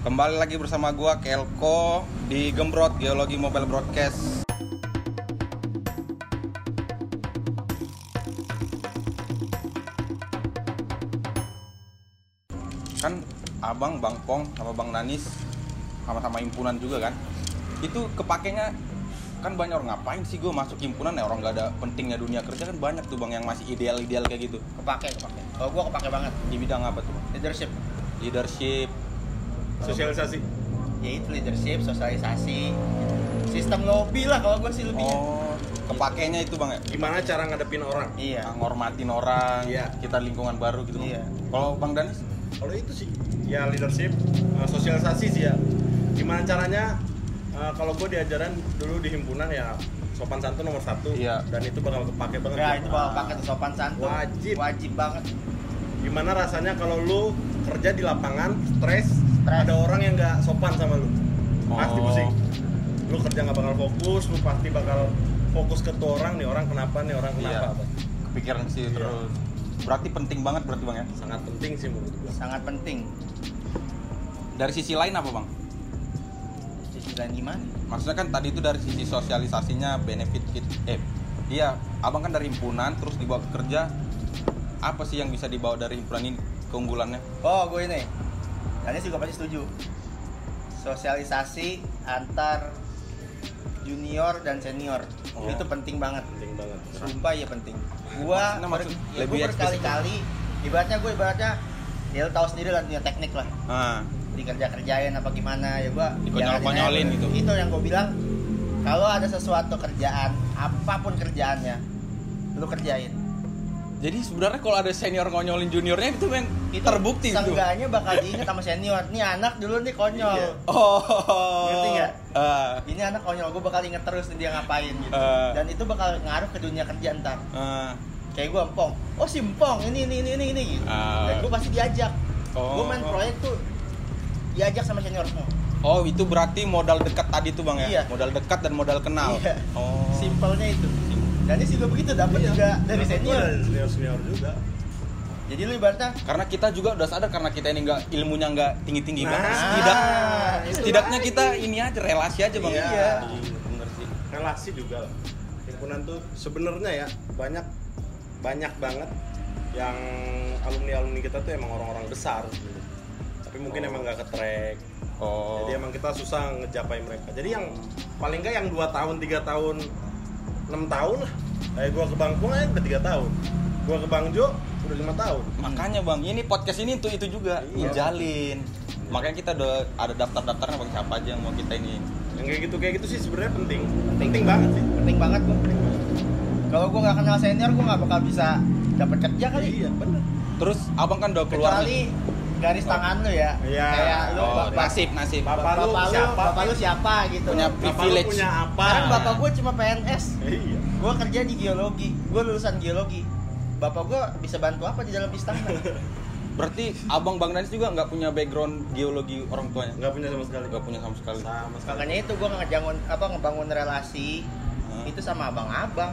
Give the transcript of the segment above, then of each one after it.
Kembali lagi bersama gua Kelko di Gembrot Geologi Mobile Broadcast. Kan Abang, Bang Pong sama Bang Nanis sama-sama himpunan juga kan. Itu kepakainya kan banyak orang ngapain sih gue masuk himpunan ya? Orang nggak ada pentingnya dunia kerja. Kan banyak tuh bang yang masih ideal-ideal kayak gitu. Kepake kepake. Kalau gua kepake banget. Di bidang apa tuh bang? leadership. Leadership sosialisasi ya itu leadership sosialisasi sistem lobby lah kalau gua sih lebih Oh, kepakainya itu bang ya? gimana cara ngadepin orang iya Ngormatin orang, Iya. kita lingkungan baru gitu bang. Iya. Kalau bang Danis? kalau itu sih ya leadership eh, sosialisasi sih ya gimana caranya eh, kalau gue diajaran dulu di himpunan ya sopan santun nomor satu Iya. dan itu bakal kepake banget ya itu bakal pakai tuh sopan santun Wajib. wajib banget gimana rasanya kalau lu kerja di lapangan stres Stres. ada orang yang nggak sopan sama lu pasti Oh. pusing lu kerja nggak bakal fokus lu pasti bakal fokus ke tuh orang nih orang kenapa nih orang kenapa Iya. Kepikiran sih Iya. terus. Berarti penting banget berarti bang ya? sangat penting sih menurut gue sangat penting Dari sisi lain apa bang? sisi lain gimana Maksudnya kan tadi itu dari sisi sosialisasinya benefit kit eh iya abang kan dari himpunan terus dibawa ke kerja apa sih yang bisa dibawa dari himpunan ini keunggulannya? oh gue ini Danis juga pasti setuju. Sosialisasi antar junior dan senior. Oh. itu penting banget. Penting banget. Sumpah ya penting. Gua maksud- ya lebih gua berkali-kali ibaratnya gue ibaratnya ya lu tahu sendiri lah dunia teknik lah. Nah, dikerja kerjain apa gimana ya gua Dikonyol-konyolin jalanin gitu. itu yang gue bilang kalau ada sesuatu kerjaan apa pun kerjaannya lu kerjain jadi sebenarnya kalau ada senior ngonyolin juniornya itu yang itu terbukti itu. seenggaknya bakal diingat sama senior nih anak dulu nih konyol Iya. Oh. Ngerti nggak? Ah, ini anak konyol gue bakal inget terus nih dia ngapain gitu Ah. dan itu bakal ngaruh ke dunia kerja ntar ah. kayak gue empong oh si empong ini ini ini ini, ini gitu Ah. dan gue pasti diajak Oh. gue main proyek tuh diajak sama senior semua Oh itu berarti modal dekat tadi tuh bang ya? Iya. Modal dekat dan modal kenal. Iya. Oh. simpelnya itu dan ini juga begitu dapat Iya. juga dari senior senior senior juga jadi lu ibaratnya Karena kita juga udah sadar karena kita ini nggak ilmunya nggak tinggi tinggi Nah, banget. Setidak, itu setidaknya lagi. kita ini aja relasi aja bang. Iya. Iya, Bener sih. relasi juga lah himpunan tuh sebenarnya ya banyak banyak banget yang alumni alumni kita tuh emang orang-orang besar gitu. tapi mungkin Oh. emang nggak ke track Oh. jadi emang kita susah ngejapai mereka jadi yang paling nggak yang dua tahun tiga tahun enam tahun lah kayak gua ke Bangpung aja udah tiga tahun gua ke Bangjo udah lima tahun Makanya bang, ini podcast ini untuk itu juga Iya. ngejalin. Makanya kita udah ada daftar-daftarnya bang siapa aja yang mau kita ini. yang kayak gitu kayak gitu sih sebenarnya penting penting banget sih penting banget gue kalau gue nggak kenal senior gue nggak bakal bisa dapat kerja kali iya bener Terus abang kan udah keluar. kecuali garis tangan lu ya Iya. kayak lu Oh, bapak, nasib nasib. Bapak lu bapak lu siapa? bapak lu siapa gitu Punya Bapak privilege. punya apa sekarang bapak gue cuma PNS iya gue kerja di geologi gue lulusan geologi bapak gue bisa bantu apa di dalam istana Berarti abang bang Danis juga nggak punya background geologi orang tuanya? nggak punya sama sekali Nggak punya sama sekali. sama sekali makanya itu gue ngebangun apa ngebangun relasi Hah? itu sama abang-abang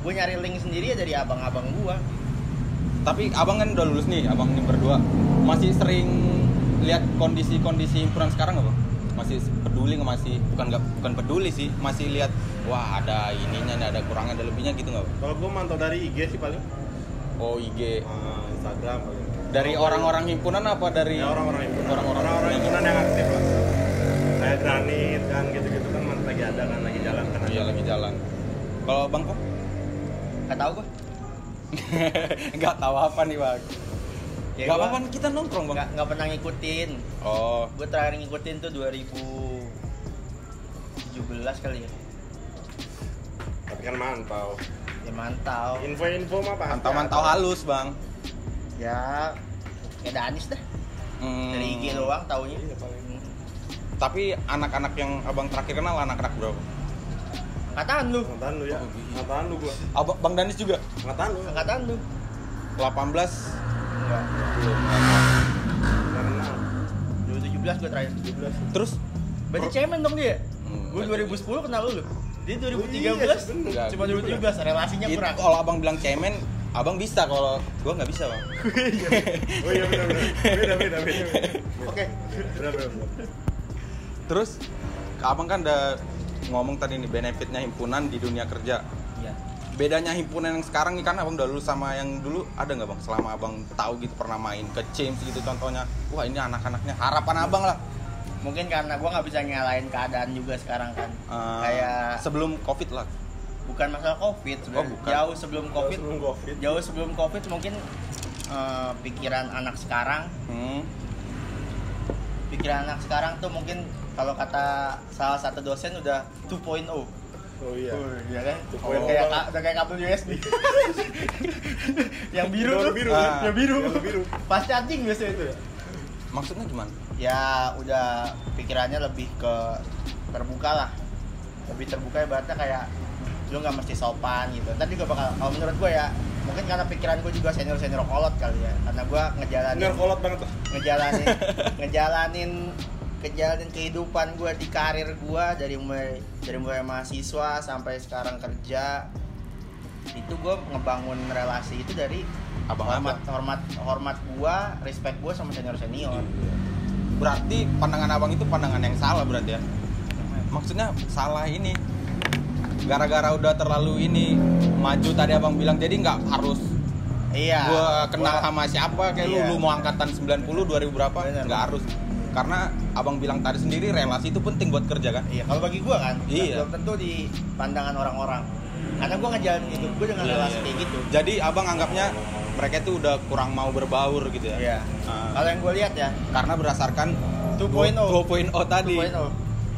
gue nyari link sendiri ya dari abang-abang gue Tapi abang kan udah lulus nih, abang ini berdua masih sering lihat kondisi-kondisi himpunan sekarang nggak bang? Masih peduli nggak? Masih bukan nggak bukan peduli sih, masih lihat wah ada ininya, nih, ada kurangnya, ada lebihnya gitu nggak? Bang? kalau gue mantau dari IG sih paling. Oh IG Ah, Instagram paling. Dari orang-orang himpunan apa? Dari ya orang-orang himpunan. orang-orang orang-orang himpunan. yang aktif lah. Kayak granit kan gitu-gitu kan masih lagi ada kan lagi jalan kan. Iya lagi jalan. Kalau bang kok nggak tahu gue nggak tahu apa nih bang? Ya, gua apa-apa kita nongkrong bang. nggak nggak pernah ngikutin Oh gue terakhir ngikutin tuh 2017 kali ya tapi kan mantau ya mantau info-info mah pasti mantau-mantau ada. halus bang. ya kayak Danis dah Hmm. dari IG doang taunya Iya, paling. Tapi anak-anak yang abang terakhir kenal anak-anak berapa? angkatan lu angkatan lu ya Oh, iya. angkatan lu gua Abang Bang Danis juga angkatan lu angkatan lu 18 enggak belum. nggak kenal 2017 gue terakhir 17 Terus berarti cemen dong dia Hmm, gue berarti- 2010 kenal lu dia 2013 iya, bener. cuma 2017 relasinya itu kurang kalau abang bilang cemen, abang bisa kalau gua nggak bisa bang. oh iya benar benar beda beda. Oke. benar benar benar. Terus abang kan udah ngomong tadi nih benefitnya himpunan di dunia kerja. Iya. Bedanya himpunan yang sekarang nih kan abang udah lulus sama yang dulu ada nggak bang? Selama abang tahu gitu pernah main ke James gitu contohnya. Wah ini anak-anaknya harapan abang lah. Mungkin karena gua nggak bisa nyalain keadaan juga sekarang kan. Eh, Kayak sebelum covid lah. bukan masalah covid. Oh, bukan. Jauh sebelum covid. sebelum covid Jauh sebelum covid mungkin eh, pikiran anak sekarang, Hmm. pikiran anak sekarang tuh mungkin kalau kata salah satu dosen udah 2.0. oh iya Oh, iya kan? 2.0 Udah kayak udah kayak kabel USB. yang biru Yang tuh. biru, ah. Yang biru. Yang biru. Pas charging biasanya itu. Maksudnya gimana? Ya udah pikirannya lebih ke terbuka lah. Lebih terbuka ibaratnya kayak lu nggak mesti sopan gitu. Tadi juga bakal kalau menurut gue ya mungkin karena pikiran gue juga senior senior kolot kali ya karena gue ngejalanin Dengar kolot banget tuh ngejalanin ngejalanin ngejalanin kehidupan gue di karir gue dari mulai dari mulai mahasiswa sampai sekarang kerja. Itu gue ngebangun relasi itu dari Abang-abang. hormat hormat hormat gue respect gue sama senior senior. Berarti pandangan abang itu pandangan yang salah berarti ya? Maksudnya salah ini. Gara-gara udah terlalu ini maju tadi abang bilang jadi nggak harus iya. gua kenal gua- sama siapa kayak Iya. lu lu mau angkatan 90 2000 berapa? Nggak harus karena abang bilang tadi sendiri relasi itu penting buat kerja kan iya kalau bagi gue kan Iya. belum tentu di pandangan orang-orang karena gue ngejalanin hidup gue dengan Iya, relasi iya. kayak gitu jadi abang anggapnya mereka itu udah kurang mau berbaur gitu ya iya Ah. kalau yang gue lihat ya karena berdasarkan 2.0. 2.0 tadi 2.0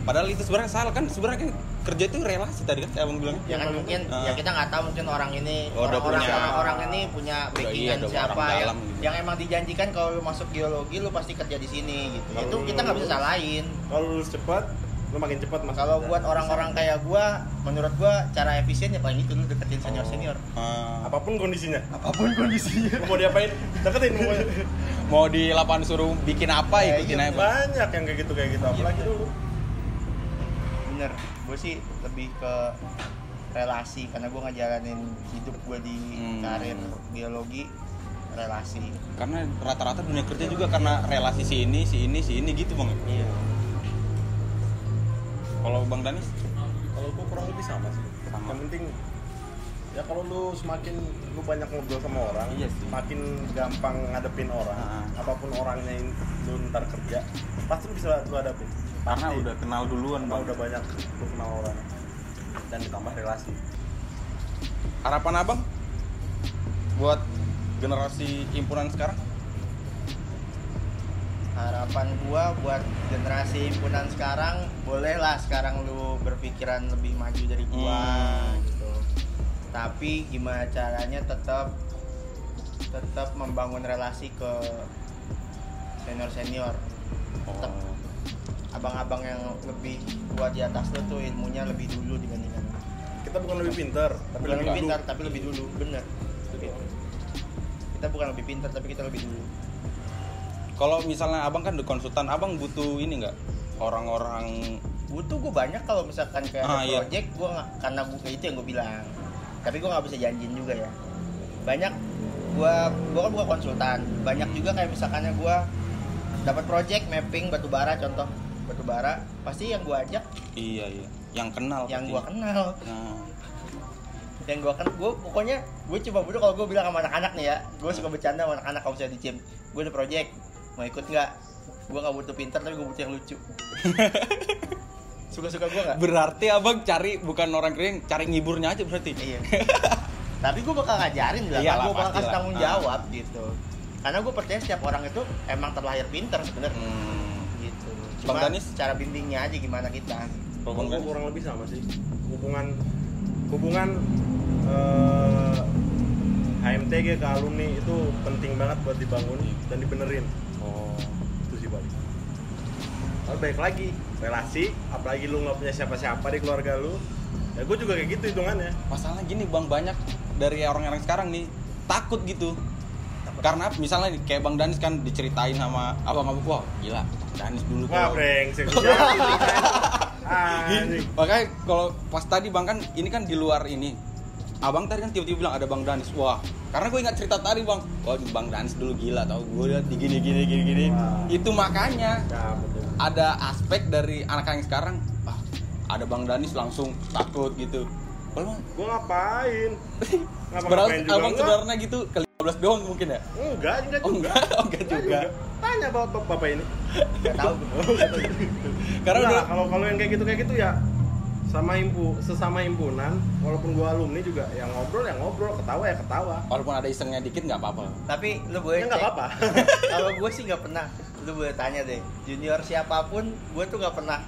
padahal itu sebenarnya salah kan sebenarnya kerja itu relasi tadi kan abang bilang. Ya kan mungkin Ah. ya kita nggak tahu mungkin orang ini Oh, orang, punya- orang orang ini punya backingan iya, siapa orang yang, dalam gitu. yang emang dijanjikan kalau lu masuk geologi lu pasti kerja di sini gitu. Kalau itu kita nggak bisa salahin. Kalau lulus cepat lu makin cepat mas kalau buat orang-orang kayak gua menurut gua cara efisien ya paling itu lu deketin senior Oh. senior Ah. apa pun kondisinya. Apa pun kondisinya. Lu mau diapain? Deketin pokoknya. Mau di lapangan suruh bikin apa Ya, ikutin iya, aja. Banyak yang kayak gitu kayak gitu. Apalagi Iya. dulu. Bener gue sih lebih ke relasi karena gue ngejalanin hidup gue di Hmm. karir geologi relasi karena rata-rata dunia kerja juga karena relasi si ini si ini si ini gitu bang iya kalau bang Danis kalau gua kurang lebih sama sih Sama. yang penting ya kalau lu semakin lu banyak ngobrol sama orang Iya sih. makin gampang ngadepin orang Ah. apa pun orangnya yang lu ntar kerja pasti lu bisa lu hadapin karena Pasti. udah kenal duluan bang. udah banyak lu kenal orang. Dan ditambah relasi. Harapan abang buat generasi himpunan sekarang? Harapan gua buat generasi himpunan sekarang bolehlah sekarang lu berpikiran lebih maju dari gua Hmm. gitu. Tapi gimana caranya tetap tetap membangun relasi ke senior senior Tetap. Abang-abang yang lebih tua di atas lu tuh ilmunya lebih dulu dibandingkan kita bukan lebih pintar tapi bukan lebih dulu. pintar tapi lebih dulu. Bener. Kita bukan lebih pintar tapi kita lebih dulu. Kalau misalnya abang kan di konsultan abang butuh ini nggak? Orang-orang butuh gue banyak kalau misalkan kayak Ah, iya. project gue karena gue itu yang gue bilang. Tapi gue nggak bisa janjiin juga ya. Banyak gue gue kan bukan konsultan. Banyak juga kayak misalkannya gue dapat project mapping batu bara contoh batu bara pasti yang gue ajak. Iya iya. Yang kenal yang gue kenal. Nah, yang gue kan gue pokoknya gue coba butuh kalau gue bilang sama anak-anak nih ya. Gue suka bercanda sama anak-anak kalau misalnya di gym. Gue ada project. Mau ikut nggak? Gue nggak butuh pintar tapi gue butuh yang lucu. Suka-suka gue nggak? Berarti abang cari bukan orang kering cari ngiburnya aja berarti? Iya. Tapi gue bakal ngajarin lah, Iyalah, gue bakal kasih tanggung Ah. jawab gitu. Karena gue percaya setiap orang itu emang terlahir pinter sebenarnya. Hmm. Bang Danis? cara bimbingnya aja gimana kita. Bang Danis? kurang lebih sama sih. Hubungan hubungan eh, HMTG ke alumni itu penting banget buat dibangun dan dibenerin. Oh. Itu sih paling Lalu baik lagi relasi apalagi lu nggak punya siapa-siapa di keluarga lu. Ya gue juga kayak gitu hitungannya. Masalahnya gini bang banyak dari orang-orang sekarang nih takut gitu. Karena misalnya kayak bang Danis kan diceritain sama abang abang wah gila Danis dulu wah brengsek Ah, anjing. makanya kalau pas tadi bang kan ini kan di luar ini. Abang tadi kan tiba-tiba bilang ada bang Danis. Wah karena gue ingat cerita tadi bang. Wah bang Danis dulu gila tau. Gue lihat di gini gini gini gini. Wah. itu makanya Ya, betul. ada aspek dari anak-anak yang sekarang ah, ada bang Danis langsung takut gitu. Bang, Gua ngapain? Ngapa Padahal ngapain juga? abang enggak? sebenarnya gitu ke 15 doang mungkin ya? Enggak, enggak oh juga. enggak oh, enggak juga Tanya bapak, bapak ini. Gak tahu. karena udah kalau kalau yang kayak gitu kayak gitu ya sama himpu sesama himpunan walaupun gua alumni juga yang ngobrol yang ngobrol ketawa ya ketawa walaupun ada isengnya dikit nggak apa-apa Tapi lu boleh ya nggak apa-apa Kalau gue sih nggak pernah. Lu boleh tanya deh. Junior siapa pun, gue tuh nggak pernah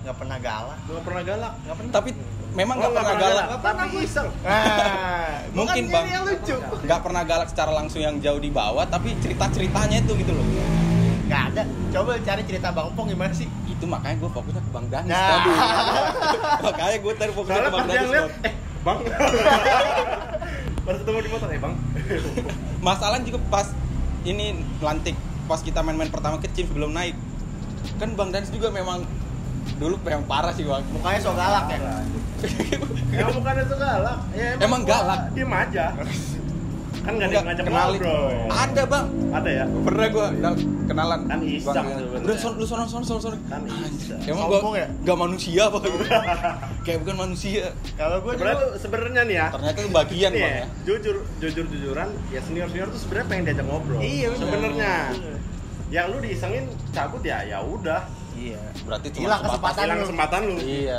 nggak pernah galak. nggak pernah galak Nggak pernah. tapi memang Oh, nggak pernah galak Nggak pernah tapi gue. iseng Nah, Mungkin, Bang. ini yang lucu. nggak pernah galak secara langsung yang jauh di bawah tapi cerita ceritanya itu gitu loh ada. Coba cari cerita Bang Pong gimana sih? itu makanya gue fokusnya ke bang Danis Nah. tadi makanya gue tadi fokusnya soalnya ke bang Danis Bang. eh bang pas ketemu di motor eh bang masalahnya juga pas ini lantik pas kita main-main pertama kecil sebelum naik kan bang Danis juga memang dulu memang parah sih bang Mukanya so galak ya. ya bukannya itu galak ya, Emang gua galak? diem aja kan nggak ada yang ngajak kenalin. ngobrol ada bang. Ada ya? Pernah gue kenalan Kan iseng Bang, sebenarnya. udah son, lu sono sono sono sono Kan iseng. emang gue ya? gak manusia apa gitu kayak bukan manusia. Kalau gue sebenarnya sebenarnya nih ya. Ternyata itu bagian Nih bang ya, ya jujur jujur jujuran ya senior senior tuh sebenarnya pengen diajak ngobrol. Iya, bener. sebenarnya. Yang lu diisengin cabut ya ya udah. Iya. berarti cuma Hilang kesempatan hilang kesempatan lu. Iya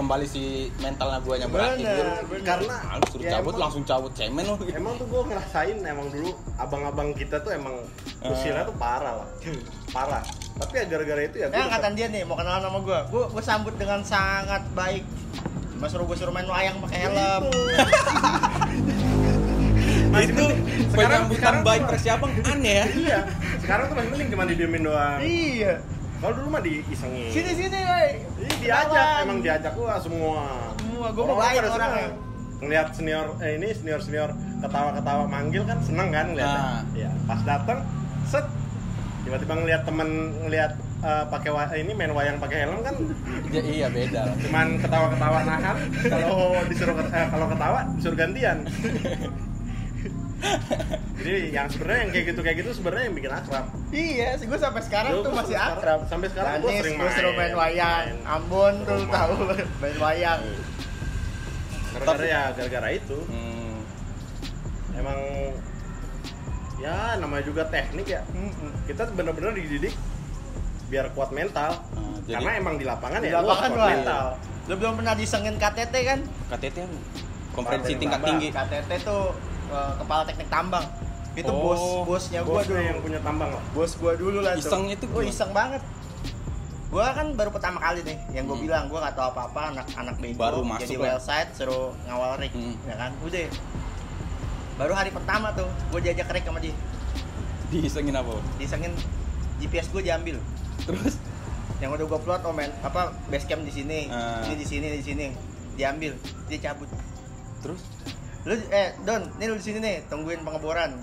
kembali si mentalnya gue yang berakhir Bener, bener. karena lu suruh ya cabut emang- langsung cabut cemen lu gitu. emang tuh gue ngerasain emang dulu abang-abang kita tuh emang Ah. usianya tuh parah lah parah tapi ya gara-gara itu ya Eh gua angkatan dia nih mau kenalan sama gue. Gue gue sambut dengan sangat baik. Cuma suruh gue suruh main wayang pakai helm. Masih itu penyambutan sekarang baik Abang aneh ya iya sekarang tuh masih mending cuma didiemin doang iya. Kalau dulu mah diisengin Sini sini, woi. Ih, diajak emang diajak gua semua Semua gue mau pada orangnya. seneng. ngelihat senior eh ini senior senior ketawa ketawa manggil kan seneng kan ngeliatnya Nah. ya pas datang set tiba-tiba ngelihat temen ngelihat eh, pakai ini main wayang pakai helm kan Ya, iya beda cuman ketawa-ketawa nahan kalau disuruh eh, kalau ketawa disuruh gantian jadi yang sebenarnya yang kayak gitu kayak gitu sebenarnya yang bikin akrab Iya, sih gue sampai sekarang Gua- tuh masih sekarang- akrab. sampai sekarang gua Danis, sering gua suruh main main, wayang. main. Ambon tuh Rumah. tahu main wayang. gara-gara ya gara-gara itu hmm. emang ya namanya juga teknik ya Mm-mm. kita bener-bener dididik biar kuat mental Nah, jadi- karena emang di lapangan Di ya lapangan kuat mental Lu belum pernah disengin KTT kan? KTT kan konferensi tingkat tinggi KTT tuh eh, kepala teknik tambang. Itu Oh, bos bosnya gua bosnya dulu. yang punya tambang lah Bos gua dulu lah tuh Oh, gimana? iseng banget. Gua kan baru pertama kali nih, yang gua Hmm. bilang gua nggak tahu apa-apa anak-anak bego Baru jadi masuk well lah. side suruh ngawal rig, Hmm. ya kan? Udah. Baru hari pertama tuh, gua diajak rig sama dia. diisengin apa Bang? Disengin GPS gua diambil. terus Yang udah gua plot oh men, apa base camp di sini, Ah. ini di sini, di sini. Diambil, dia cabut. terus lu eh Don ini lu di sini nih tungguin pengeboran.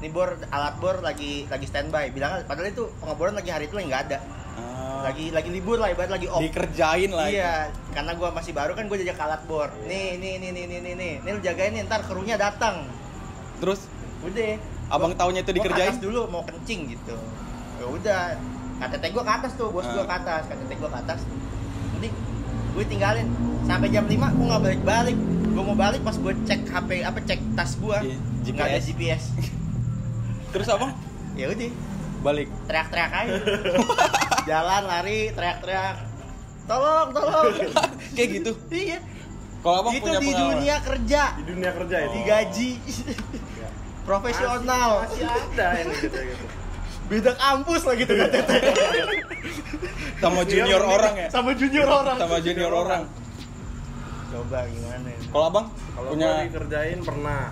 Ini bor alat bor lagi lagi standby. Bilang padahal itu pengeboran lagi hari itu lagi nggak ada. Ah, lagi lagi libur lah ibarat lagi off. Dikerjain lah itu. iya karena gua masih baru kan gue jajak alat bor. Nih nih nih nih nih nih. Nih nih lu jagain nih ntar krunya datang. Terus? Udah. Abang Gua- taunya itu gua ke dikerjain? dulu mau kencing gitu. Ya udah. KTT gua ke atas tuh bos Ah. gua ke atas KTT gua ke atas. Jadi gue tinggalin. Sampai jam 5 gua nggak balik balik gua mau balik pas gue cek HP apa cek tas gua. Iya, nggak ada GPS. Terus abang ya udah. Balik. Teriak-teriak aja. Jalan lari teriak-teriak. Tolong tolong. Kayak gitu. Iya. Kalau abang itu punya di pengalaman. dunia kerja. Di dunia kerja itu. Digaji Ya. profesional. Masih, masih ada yang gitu gitu. Beda kampus lah gitu KTT sama junior Iya, orang ya? sama junior orang. Sama junior orang coba gimana ya? kalau abang kalau punya gua dikerjain pernah.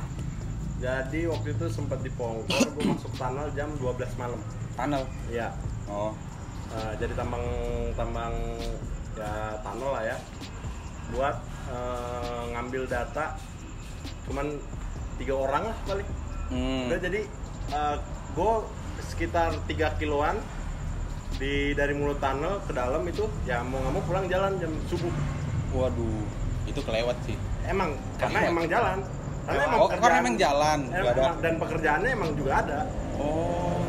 Jadi waktu itu sempat dipongkor gue masuk tunnel jam 12 malam. Tunnel? Ya oh. Eh, jadi tambang tambang ya tunnel lah ya. Buat eh, ngambil data cuman tiga orang lah balik hmm. udah jadi gue sekitar 3 kiloan di dari mulut tunnel ke dalam itu ya mau nggak mau pulang jalan jam subuh. Waduh itu kelewat sih emang karena Kelewat. emang jalan karena emang oh karena emang jalan em- nggak ada emang- dan pekerjaannya emang juga ada oh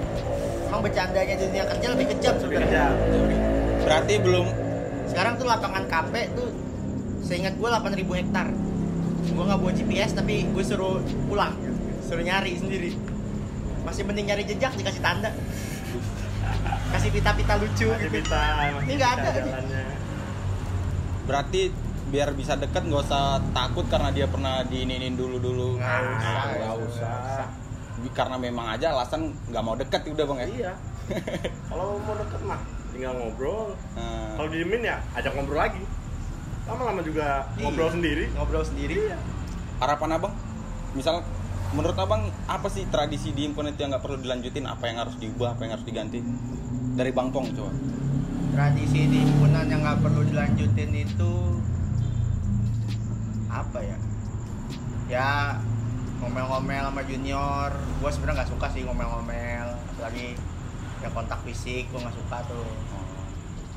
Emang bercandanya dunia kerja lebih kejam sebenarnya. kerja berarti belum Sekarang tuh lapangan KP tuh seingat gue 8000 hektar. Gue nggak bawa GPS tapi gue suruh pulang, suruh nyari sendiri. Masih mending nyari jejak dikasih tanda. Kasih pita-pita lucu gitu. masih Ini nggak ada. jalannya berarti biar bisa deket nggak usah takut karena dia pernah diinin dulu dulu Nggak usah, nggak usah. Karena memang aja alasan nggak mau deket udah bang ya? Iya. Kalau mau deket mah tinggal ngobrol. Nah, kalau diemin ya ajak ngobrol lagi. Lama-lama juga Iya. ngobrol sendiri. Ngobrol sendiri. harapan abang? Misal menurut abang apa sih tradisi di himpunan itu yang nggak perlu dilanjutin? Apa yang harus diubah apa yang harus diganti? Dari bang pong coba. Tradisi di himpunan yang nggak perlu dilanjutin itu apa ya? Ya ngomel-ngomel sama junior. Gue sebenarnya nggak suka sih ngomel-ngomel, apalagi yang kontak fisik gue nggak suka tuh.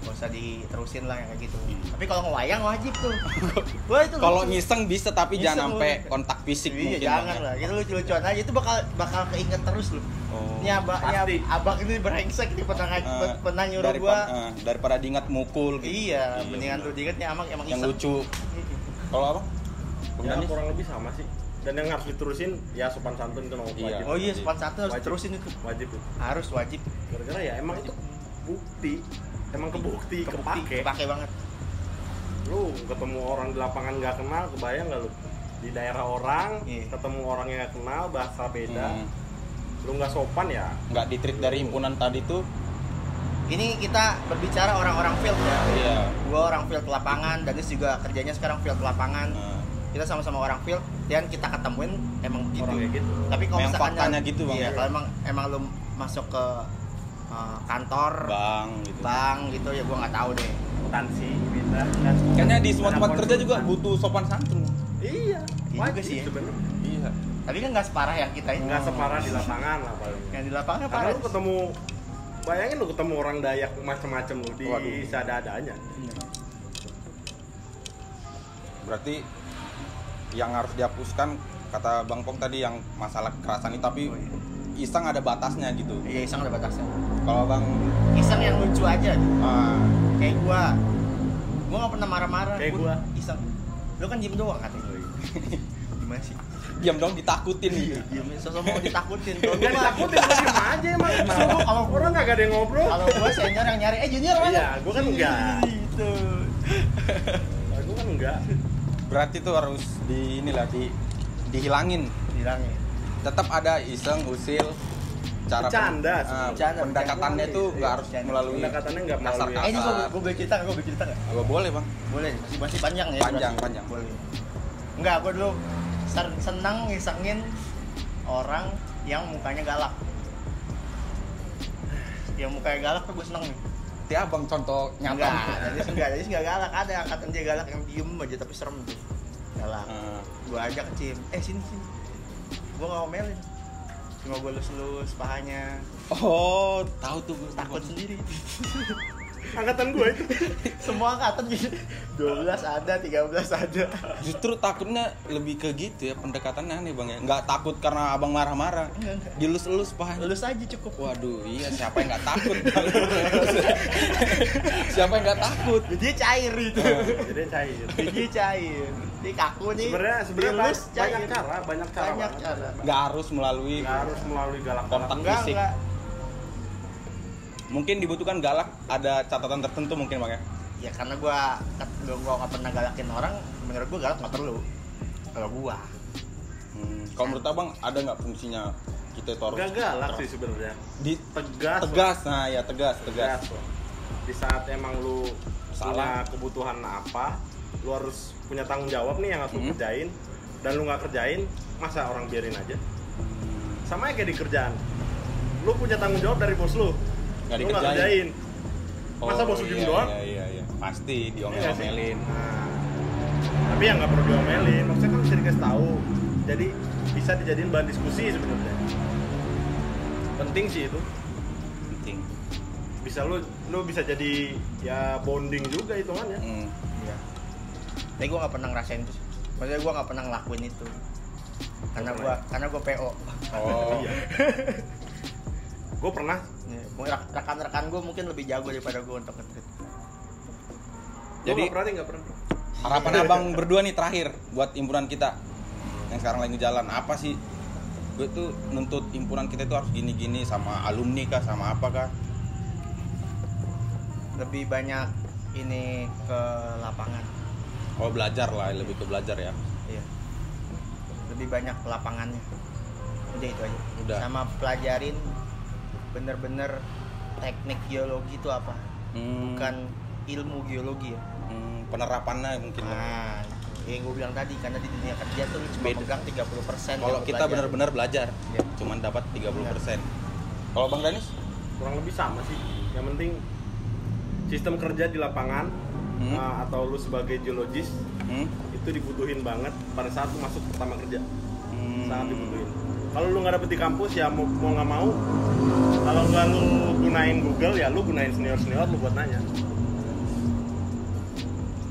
Gak usah diterusin lah yang kayak gitu. Tapi kalau ngewayang wajib tuh. Wah itu kalau ngiseng bisa tapi Ngiseng jangan sampai kontak fisik Iya mungkin jangan ya. lah. Itu lucu-lucuan aja. Itu bakal bakal keinget terus loh. Oh. Ini abang, ini Pasti. ab- abang ini brengsek nih pernah ngaj- pernah nyuruh daripada, gua. eh, daripada diingat mukul gitu. Iya, Iya, mendingan tuh diingetnya emang emang yang iseng. lucu kalau apa ya Danis? kurang lebih sama sih dan yang harus diterusin ya sopan santun itu nomor Iya. wajib Oh iya, sopan satu harus Wajib. terusin itu. wajib Harus wajib. gara-gara ya emang itu bukti emang kebukti kepake Kepake banget. lu ketemu orang di lapangan nggak kenal kebayang nggak lu di daerah orang Iya. ketemu orang yang nggak kenal bahasa beda Hmm, lu nggak sopan ya nggak ditreat dari himpunan tadi tuh Ini kita berbicara orang-orang field ya. iya Gua orang field lapangan, Danis juga kerjanya sekarang field lapangan. eh, Kita sama-sama orang field dan kita ketemuin emang gitu. orang kayak gitu Tapi kalau Memang misalkan faktanya gitu, Bang. Iya, kalau emang emang lu masuk ke uh, kantor, bang gitu bank gitu ya gua nggak tahu deh. akuntansi bisa kan kayaknya di semua Ada tempat kerja juga butuh sopan santun iya Iya juga sih ya. sebenarnya iya Tapi kan nggak separah yang kita ini. nggak separah di lapangan lah paling Yang di lapangan karena parah. lu ketemu bayangin lu ketemu orang Dayak macam-macam lu di Waduh. seadanya berarti yang harus dihapuskan kata bang pong tadi yang masalah kekerasan itu tapi Oh, iya. iseng ada batasnya gitu Iya, iseng ada batasnya. kalau bang Iseng yang lucu aja. ah, Kayak gua. Gua nggak pernah marah-marah. Kayak gua. Iseng. Lu kan diem doang katanya. Gimana sih? diam dong ditakutin gitu Diem sosok mau ditakutin. Kalau gua ditakutin lu diem aja emang kalau orang nggak ada yang ngobrol kalau gua senior yang nyari, eh junior mana? Iya, gua kan enggak. Gitu. aku kan enggak berarti tuh harus di inilah di dihilangin Bilangnya. tetap ada iseng usil cara Bercanda pen- sih. ah, Bercanda, pendekatannya bercanda. tuh Iya, nggak harus bercanda. melalui Pendekatannya nggak kasar melalui- Eh ini kasar gua boleh cerita nggak? Gua boleh cerita nggak? Gak boleh bang Boleh, masih masih panjang ya. Panjang, durasi. panjang. Boleh. Enggak, gua dulu senang ngisengin orang yang mukanya galak. Yang mukanya galak tuh gue seneng nih. Ti abang contoh nyata Enggak, jadi enggak, jadi enggak galak. Ada angkatan dia galak yang diem aja tapi serem. Galak. Eh, Gua ajak Cim. Eh sini sini. Gua nggak ngomelin. Cuma gue lus-lus pahanya. oh tahu tuh gue Takut sendiri. angkatan gue itu Semua angkatan gitu. 12 ada, 13 ada. justru takutnya lebih ke gitu ya pendekatannya aneh bang ya nggak takut karena abang marah-marah Enggak, enggak. dilus-elus pahanya Lulus aja cukup. waduh iya siapa yang nggak takut siapa yang nggak takut Dia cair itu. jadi cair Dia cair. Ini kaku nih. sebenarnya sebenarnya banyak cara banyak cara Banyak cara. nggak harus melalui nggak harus melalui galak Kontak. Enggak, Fisik. enggak. Mungkin dibutuhkan galak ada catatan tertentu mungkin bang ya? Ya karena gua gua, gua gak pernah galakin orang, menurut gua galak nggak perlu. Kalau gua. Hmm, kalau menurut abang ada nggak fungsinya kita itu harus nggak galak sih sebenarnya. Di tegas tegas nah ya tegas tegas tegas. di saat emang lu Salah. punya kebutuhan apa lu harus punya tanggung jawab nih yang harus lu Hmm. kerjain dan lu nggak kerjain masa orang biarin aja? Sama kayak di kerjaan. Lu punya tanggung jawab dari bos lu Nggak dikerjain. kerjain masa bos iya, doang? iya iya iya. Pasti Iya diomel-omelin Nah, tapi yang nggak perlu diomelin maksudnya kan bisa dikasih tahu. Jadi bisa dijadiin bahan diskusi sebenarnya. Penting sih itu. Penting. Bisa lu lu bisa jadi ya bonding juga hitungannya. Hmm. Iya. tapi gue nggak pernah ngerasain itu maksudnya gue nggak pernah ngelakuin itu. Karena gue karena gue PO oh. Iya. gue pernah rekan-rekan gue mungkin lebih jago daripada gue untuk nge-treat Jadi Jadi- nggak pernah nih, nggak pernah. harapan abang berdua nih terakhir buat himpunan kita yang sekarang lagi jalan apa sih? Gue tuh nuntut himpunan kita itu harus gini-gini sama alumni kah sama apa kah? Lebih banyak ini ke lapangan. Oh belajar lah lebih ke belajar ya? Iya. Lebih banyak ke lapangannya. Udah itu aja. Udah. sama pelajarin bener-bener teknik geologi itu apa Hmm, bukan ilmu geologi ya hmm, penerapannya mungkin nah yang gue bilang tadi karena di dunia kerja tuh cuma Beda. pegang 30% kalau yang lu kita benar-benar belajar Iya. cuman dapat 30% kalau bang Danis Kurang lebih sama sih. Yang penting sistem kerja di lapangan Hmm. uh, atau lu sebagai geologis hmm? itu dibutuhin banget pada saat lu masuk pertama kerja. Hmm. Sangat dibutuhin. Kalau lu nggak dapet di kampus ya mau mau nggak mau. Kalau nggak lu gunain Google ya lu gunain senior senior lu buat nanya.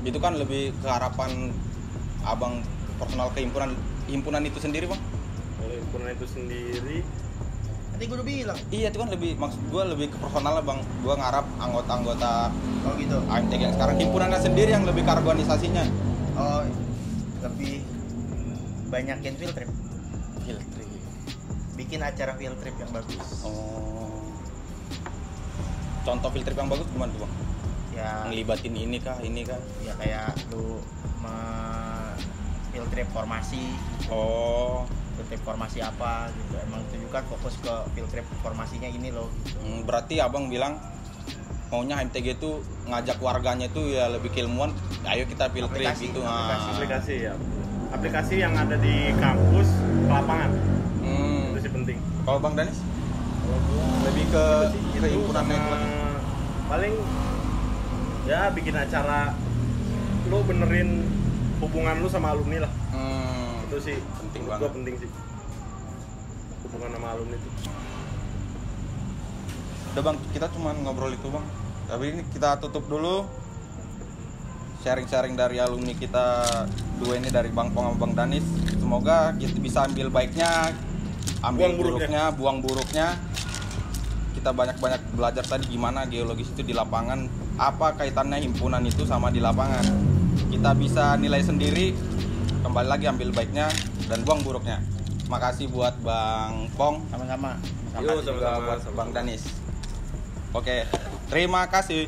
itu kan lebih ke harapan abang personal ke himpunan himpunan itu sendiri bang. Kalau himpunan itu sendiri tadi gue udah bilang. Iya itu kan lebih maksud gue lebih ke personal lah bang. Gue ngarap anggota-anggota oh gitu. AMTG yang sekarang. Himpunannya sendiri yang lebih ke organisasinya oh lebih trip field trip bikin acara field trip yang bagus. Oh. Contoh field trip yang bagus gimana tuh bang? Ya. Ngelibatin ini kah ini kah? Ya kayak lu me field trip formasi. Oh. Field trip formasi apa gitu. Emang tunjukkan fokus ke field trip formasinya ini loh gitu. Hmm, berarti abang bilang maunya HMTG itu ngajak warganya itu ya lebih keilmuan ayo kita field trip Aplikasi, gitu. aplikasi, ah. aplikasi ya. Aplikasi yang ada di kampus ke lapangan kalau bang Danis lebih ke Itu sih, ke itu himpunannya sama itu lagi. paling ya bikin acara lu benerin hubungan lu sama alumni lah Hmm. itu sih Penting banget. gua penting sih hubungan sama alumni itu Udah bang, kita cuma ngobrol itu bang. Tapi ini kita tutup dulu sharing-sharing dari alumni kita dua ini dari Bang Pong sama Bang Danis. Semoga kita bisa ambil baiknya, ambil Buang buruknya. buruknya, buang buruknya. Kita banyak-banyak belajar tadi gimana geologis itu di lapangan, apa kaitannya himpunan itu sama di lapangan. Kita bisa nilai sendiri, kembali lagi ambil baiknya dan buang buruknya. Makasih buat Bang Pong sama-sama Terima Yo, kasih juga buat sama-sama. Bang Danis. Oke, terima kasih.